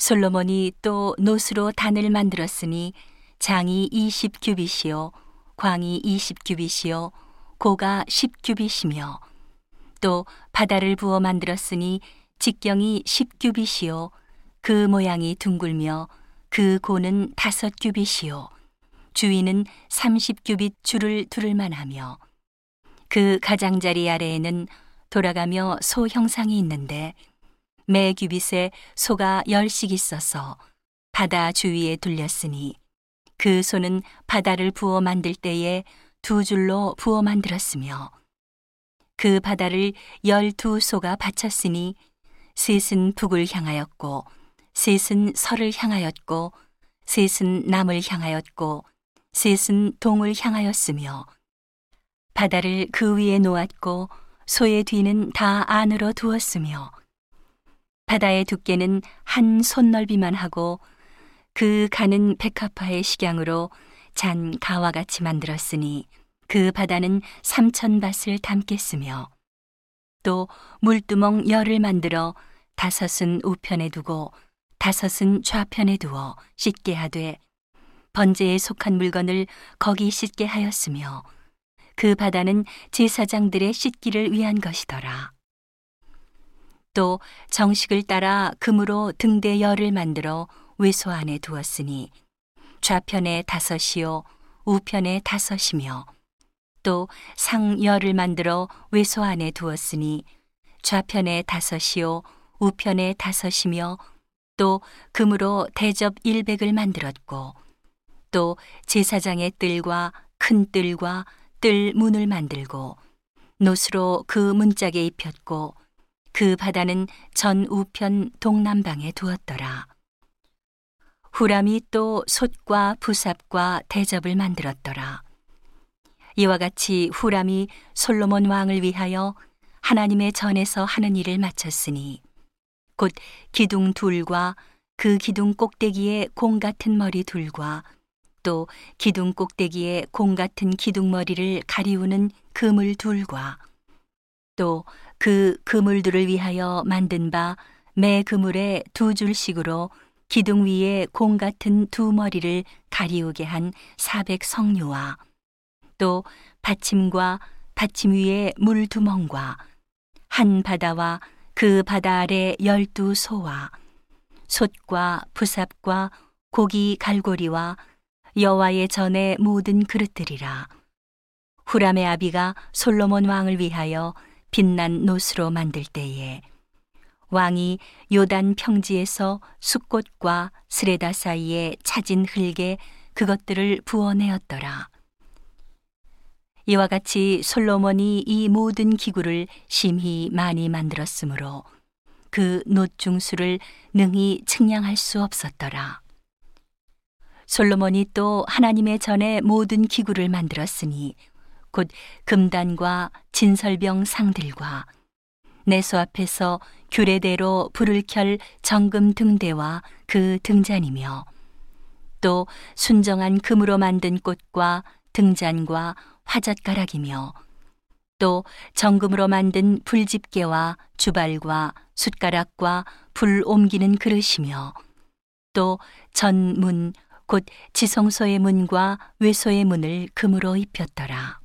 솔로몬이 또 노스로 단을 만들었으니 장이 20규빗이요 광이 20규빗이요 고가 10규빗이며 또 바다를 부어 만들었으니 직경이 10규빗이요 그 모양이 둥글며 그 고는 다섯 규빗이요 주위는 30규빗 줄을 두를 만하며 그 가장자리 아래에는 돌아가며 소 형상이 있는데 매 규빗에 소가 열씩 있어서 바다 주위에 둘렸으니 그 소는 바다를 부어 만들 때에 두 줄로 부어 만들었으며 그 바다를 열두 소가 바쳤으니 셋은 북을 향하였고 셋은 서를 향하였고 셋은 남을 향하였고 셋은 동을 향하였으며 바다를 그 위에 놓았고 소의 뒤는 다 안으로 두었으며 바다의 두께는 한 손넓이만 하고 그 가는 백합화의 식양으로 잔 가와 같이 만들었으니 그 바다는 삼천 밭을 담겠으며 또 물두멍 열을 만들어 다섯은 우편에 두고 다섯은 좌편에 두어 씻게 하되 번제에 속한 물건을 거기 씻게 하였으며 그 바다는 제사장들의 씻기를 위한 것이더라. 또 정식을 따라 금으로 등대 열을 만들어 외소 안에 두었으니 좌편에 다섯이요 우편에 다섯이며 또 상열을 만들어 외소 안에 두었으니 좌편에 다섯이요 우편에 다섯이며 또 금으로 대접 일백을 만들었고 또 제사장의 뜰과 큰 뜰과 뜰 문을 만들고 노스로 그 문짝에 입혔고 그 바다는 전 우편 동남방에 두었더라. 후람이 또 솥과 부삽과 대접을 만들었더라. 이와 같이 후람이 솔로몬 왕을 위하여 하나님의 전에서 하는 일을 마쳤으니 곧 기둥 둘과 그 기둥 꼭대기에 공 같은 머리 둘과 또 기둥 꼭대기에 공 같은 기둥머리를 가리우는 그물 둘과 또 그 그물들을 위하여 만든 바 매 그물에 두 줄씩으로 기둥 위에 공 같은 두 머리를 가리우게 한 사백 성류와 또 받침과 받침 위에 물 두 멍과 한 바다와 그 바다 아래 열두 소와 솥과 부삽과 고기 갈고리와 여호와의 전에 모든 그릇들이라. 후람의 아비가 솔로몬 왕을 위하여 빛난 노스로 만들 때에 왕이 요단 평지에서 숫꽃과 스레다 사이에 차진 흙에 그것들을 부어내었더라. 이와 같이 솔로몬이 이 모든 기구를 심히 많이 만들었으므로 그 노중수를 능히 측량할 수 없었더라. 솔로몬이 또 하나님의 전에 모든 기구를 만들었으니 곧 금단과 진설병 상들과 내소 앞에서 규례대로 불을 켤 정금 등대와 그 등잔이며 또 순정한 금으로 만든 꽃과 등잔과 화젓가락이며 또 정금으로 만든 불집게와 주발과 숟가락과 불 옮기는 그릇이며 또 전문 곧 지성소의 문과 외소의 문을 금으로 입혔더라.